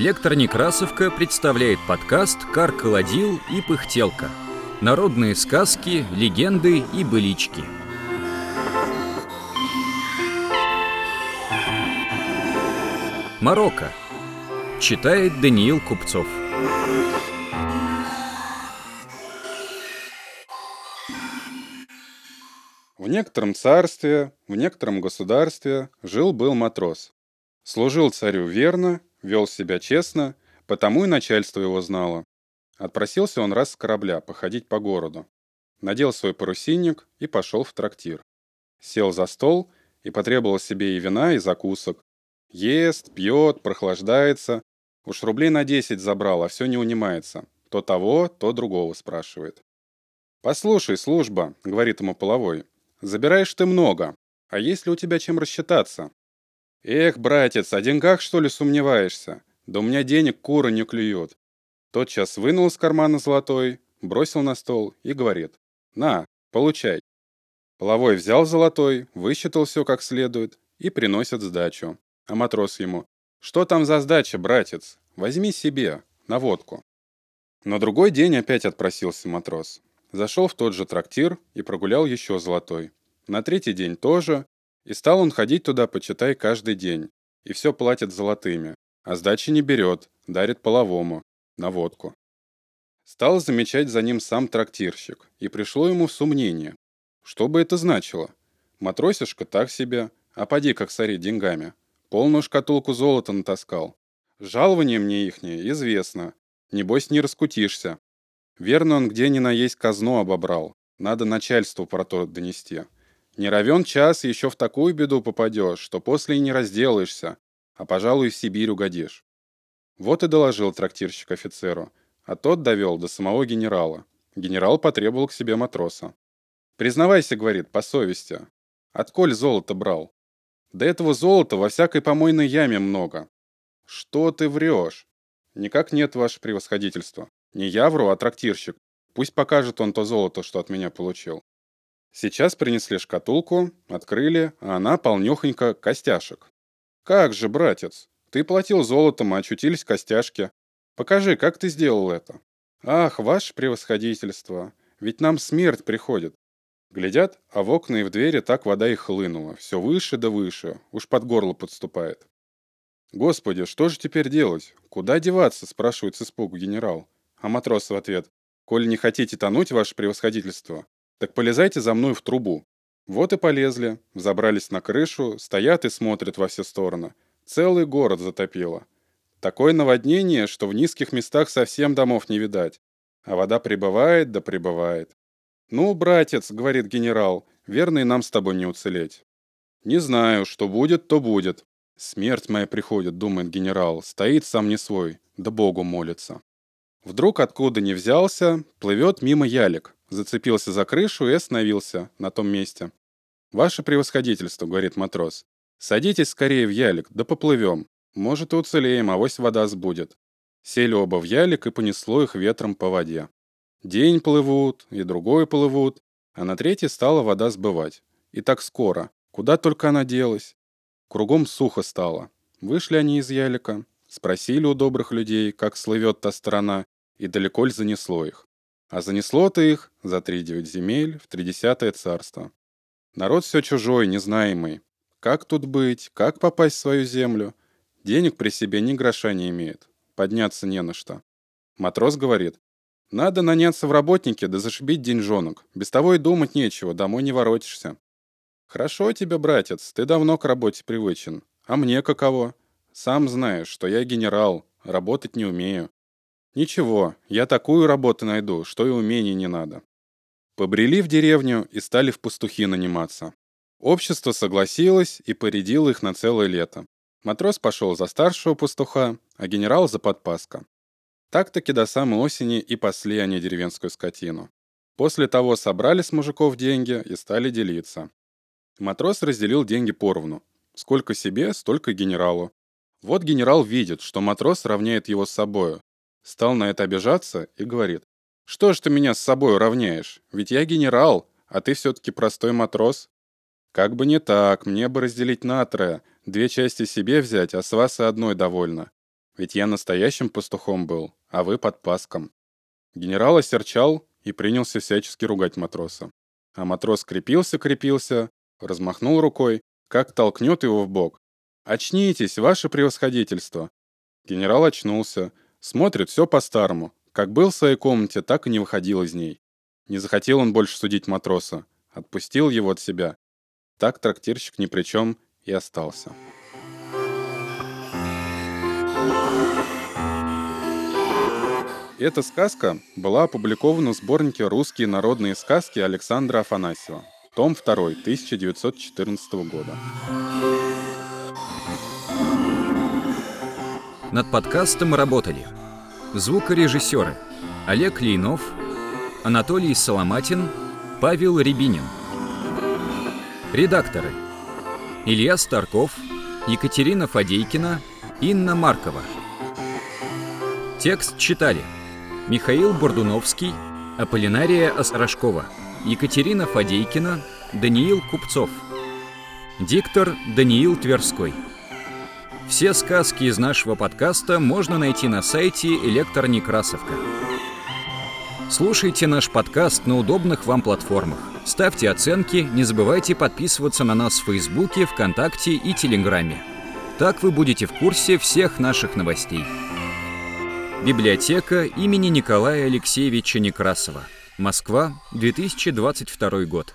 Электронекрасовка представляет подкаст «Кар-колодил и пыхтелка». Народные сказки, легенды и былички. Марокко. Читает Даниил Купцов. В некотором царстве, в некотором государстве жил-был матрос. Служил царю верно, вел себя честно, потому и начальство его знало. Отпросился он раз с корабля походить по городу. Надел свой парусинник и пошел в трактир. Сел за стол и потребовал себе и вина, и закусок. Ест, пьет, прохлаждается. Уж рублей на десять забрал, а все не унимается. То того, то другого спрашивает. «Послушай, служба», — говорит ему половой, Забираешь ты много. А есть ли у тебя чем рассчитаться? Эх, братец, о деньгах что ли сомневаешься? Да у меня денег куры не клюют. Тотчас вынул из кармана золотой, бросил на стол и говорит. На, получай. Половой взял золотой, высчитал все как следует и приносит сдачу. А матрос ему. Что там за сдача, братец? Возьми себе, на водку. На другой день опять отпросился матрос. Зашел в тот же трактир и прогулял еще золотой. На третий день тоже. И стал он ходить туда, почитай, каждый день. И все платит золотыми. А сдачи не берет, дарит половому. На водку. Стал замечать за ним сам трактирщик. И пришло ему в сомнение. Что бы это значило? Матросишка так себе, а поди как сори деньгами. Полную шкатулку золота натаскал. Жалование мне ихнее известно. Небось не раскутишься. Верно он где ни на есть казну обобрал. Надо начальству про то донести. Не равен час, еще в такую беду попадешь, что после и не разделаешься, а, пожалуй, в Сибирь угодишь. Вот и доложил трактирщик офицеру, а тот довел до самого генерала. Генерал потребовал к себе матроса. «Признавайся, — говорит, — по совести. Отколь золото брал? До этого золота во всякой помойной яме много. Что ты врешь? Никак нет, ваше превосходительство. Не я вру, а трактирщик. Пусть покажет он то золото, что от меня получил. Сейчас принесли шкатулку, открыли, а она полнёхонька костяшек. Как же, братец, ты платил золотом, а очутились костяшки. Покажи, как ты сделал это. Ах, ваше превосходительство, ведь нам смерть приходит. Глядят, а в окна и в двери так вода и хлынула, все выше да выше, уж под горло подступает. Господи, что же теперь делать? Куда деваться, спрашивает с испугу генерал. А матрос в ответ. «Коль не хотите тонуть, ваше превосходительство, так полезайте за мной в трубу». Вот и полезли, взобрались на крышу, стоят и смотрят во все стороны. Целый город затопило. Такое наводнение, что в низких местах совсем домов не видать. А вода прибывает да прибывает. «Ну, братец», — говорит генерал, — «верно и нам с тобой не уцелеть». «Не знаю, что будет, то будет». «Смерть моя приходит», — думает генерал, стоит сам не свой, да Богу молится. Вдруг откуда ни взялся, плывет мимо ялик, зацепился за крышу и остановился на том месте. «Ваше превосходительство», — говорит матрос, — «садитесь скорее в ялик, да поплывем. Может, и уцелеем, а вось вода сбудет». Сели оба в ялик и понесло их ветром по воде. День плывут, и другой плывут, а на третий стала вода сбывать. И так скоро. Куда только она делась. Кругом сухо стало. Вышли они из ялика, спросили у добрых людей, как слывет та сторона, и далеко ли занесло их. А занесло-то их за три девять земель в тридесятое царство. Народ все чужой, незнаемый. Как тут быть, как попасть в свою землю? Денег при себе ни гроша не имеет, подняться не на что. Матрос говорит, надо наняться в работнике да зашибить деньжонок. Без того и думать нечего, домой не воротишься. Хорошо тебе, братец, ты давно к работе привычен. А мне каково? Сам знаешь, что я генерал, работать не умею. Ничего, я такую работу найду, что и умений не надо. Побрели в деревню и стали в пастухи наниматься. Общество согласилось и порядило их на целое лето. Матрос пошел за старшего пастуха, а генерал за подпаска. Так-таки до самой осени и пасли они деревенскую скотину. После того собрали с мужиков деньги и стали делиться. Матрос разделил деньги поровну. Сколько себе, столько генералу. Вот генерал видит, что матрос равняет его с собою, Стал на это обижаться и говорит. «Что ж ты меня с собой равняешь? Ведь я генерал, а ты все-таки простой матрос». «Как бы не так, мне бы разделить на трое, две части себе взять, а с вас и одной довольно. Ведь я настоящим пастухом был, а вы подпаском». Генерал осерчал и принялся всячески ругать матроса. А матрос крепился-крепился, размахнул рукой, как толкнет его в бок. «Очнитесь, ваше превосходительство!» Генерал очнулся, смотрит все по-старому. Как был в своей комнате, так и не выходил из ней. Не захотел он больше судить матроса. Отпустил его от себя. Так трактирщик ни при чем и остался. Эта сказка была опубликована в сборнике «Русские народные сказки» Александра Афанасьева, том 2, 1914 года. Над подкастом работали звукорежиссеры Олег Лейнов, Анатолий Соломатин, Павел Рябинин. Редакторы Илья Старков, Екатерина Фадейкина, Инна Маркова. Текст читали Михаил Бордуновский, Аполлинария Осрожкова, Екатерина Фадейкина, Даниил Купцов. Диктор Даниил Тверской. Все сказки из нашего подкаста можно найти на сайте Электор Некрасовка. Слушайте наш подкаст на удобных вам платформах. Ставьте оценки, не забывайте подписываться на нас в Фейсбуке, ВКонтакте и Телеграме. Так вы будете в курсе всех наших новостей. Библиотека имени Николая Алексеевича Некрасова. Москва, 2022 год.